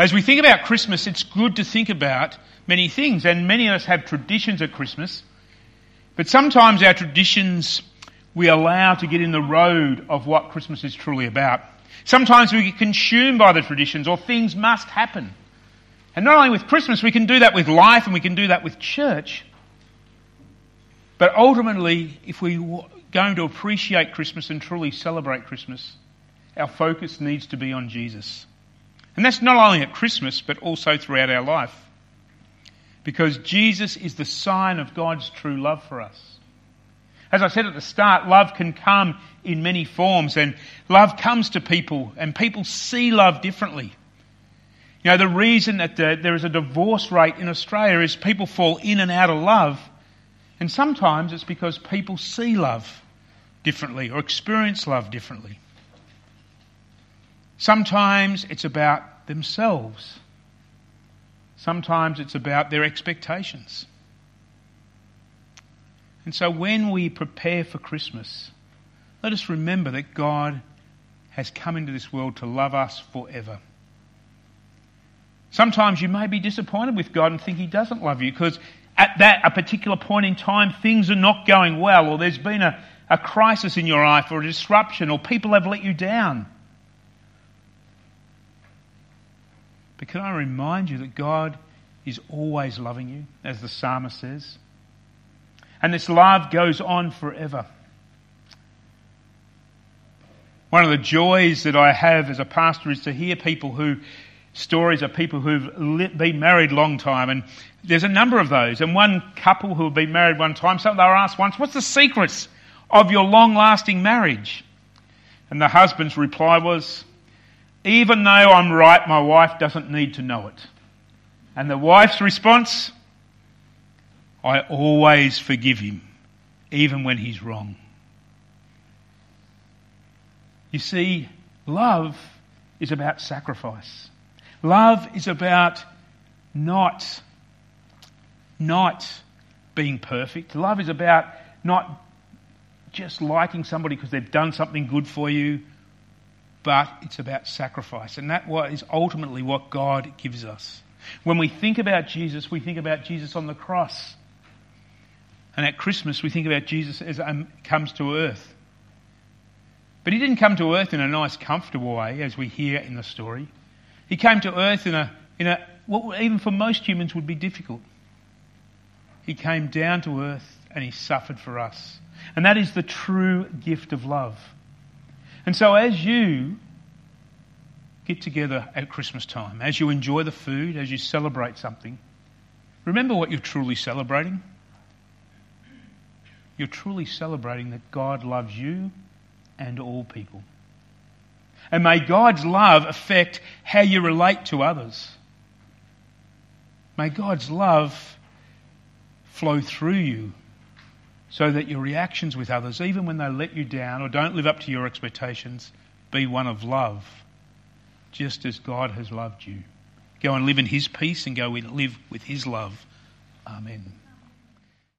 As we think about Christmas, it's good to think about many things, and many of us have traditions at Christmas, but sometimes our traditions we allow to get in the road of what Christmas is truly about. Sometimes we get consumed by the traditions or things must happen. And not only with Christmas, we can do that with life and we can do that with church. But ultimately, if we're going to appreciate Christmas and truly celebrate Christmas, our focus needs to be on Jesus. And that's not only at Christmas, but also throughout our life. Because Jesus is the sign of God's true love for us. As I said at the start, love can come in many forms, and love comes to people, and people see love differently. You know, the reason that the, there is a divorce rate in Australia is people fall in and out of love, and sometimes it's because people see love differently or experience love differently. Sometimes it's about themselves. Sometimes it's about their expectations. And so when we prepare for Christmas, let us remember that God has come into this world to love us forever. Sometimes you may be disappointed with God and think He doesn't love you because at that a particular point in time things are not going well or there's been a, a crisis in your life or a disruption or people have let you down. But can I remind you that God is always loving you, as the psalmist says? And this love goes on forever. One of the joys that I have as a pastor is to hear people who, stories of people who've been married a long time. And there's a number of those. And one couple who have been married one time, so they were asked once, what's the secrets of your long lasting marriage? And the husband's reply was, even though I'm right, my wife doesn't need to know it. And the wife's response, I always forgive him, even when he's wrong. You see, love is about sacrifice. Love is about not, not being perfect. Love is about not just liking somebody because they've done something good for you, but it's about sacrifice. And that is ultimately what God gives us. When we think about Jesus, we think about Jesus on the cross. And at Christmas, we think about Jesus as um, comes to earth. But he didn't come to earth in a nice, comfortable way, as we hear in the story. He came to earth in a, in a what even for most humans would be difficult. He came down to earth and he suffered for us. And that is the true gift of love. And so, as you get together at Christmas time, as you enjoy the food, as you celebrate something, remember what you're truly celebrating you're truly celebrating that God loves you and all people. And may God's love affect how you relate to others. May God's love flow through you so that your reactions with others, even when they let you down or don't live up to your expectations, be one of love, just as God has loved you. Go and live in His peace and go and live with His love. Amen.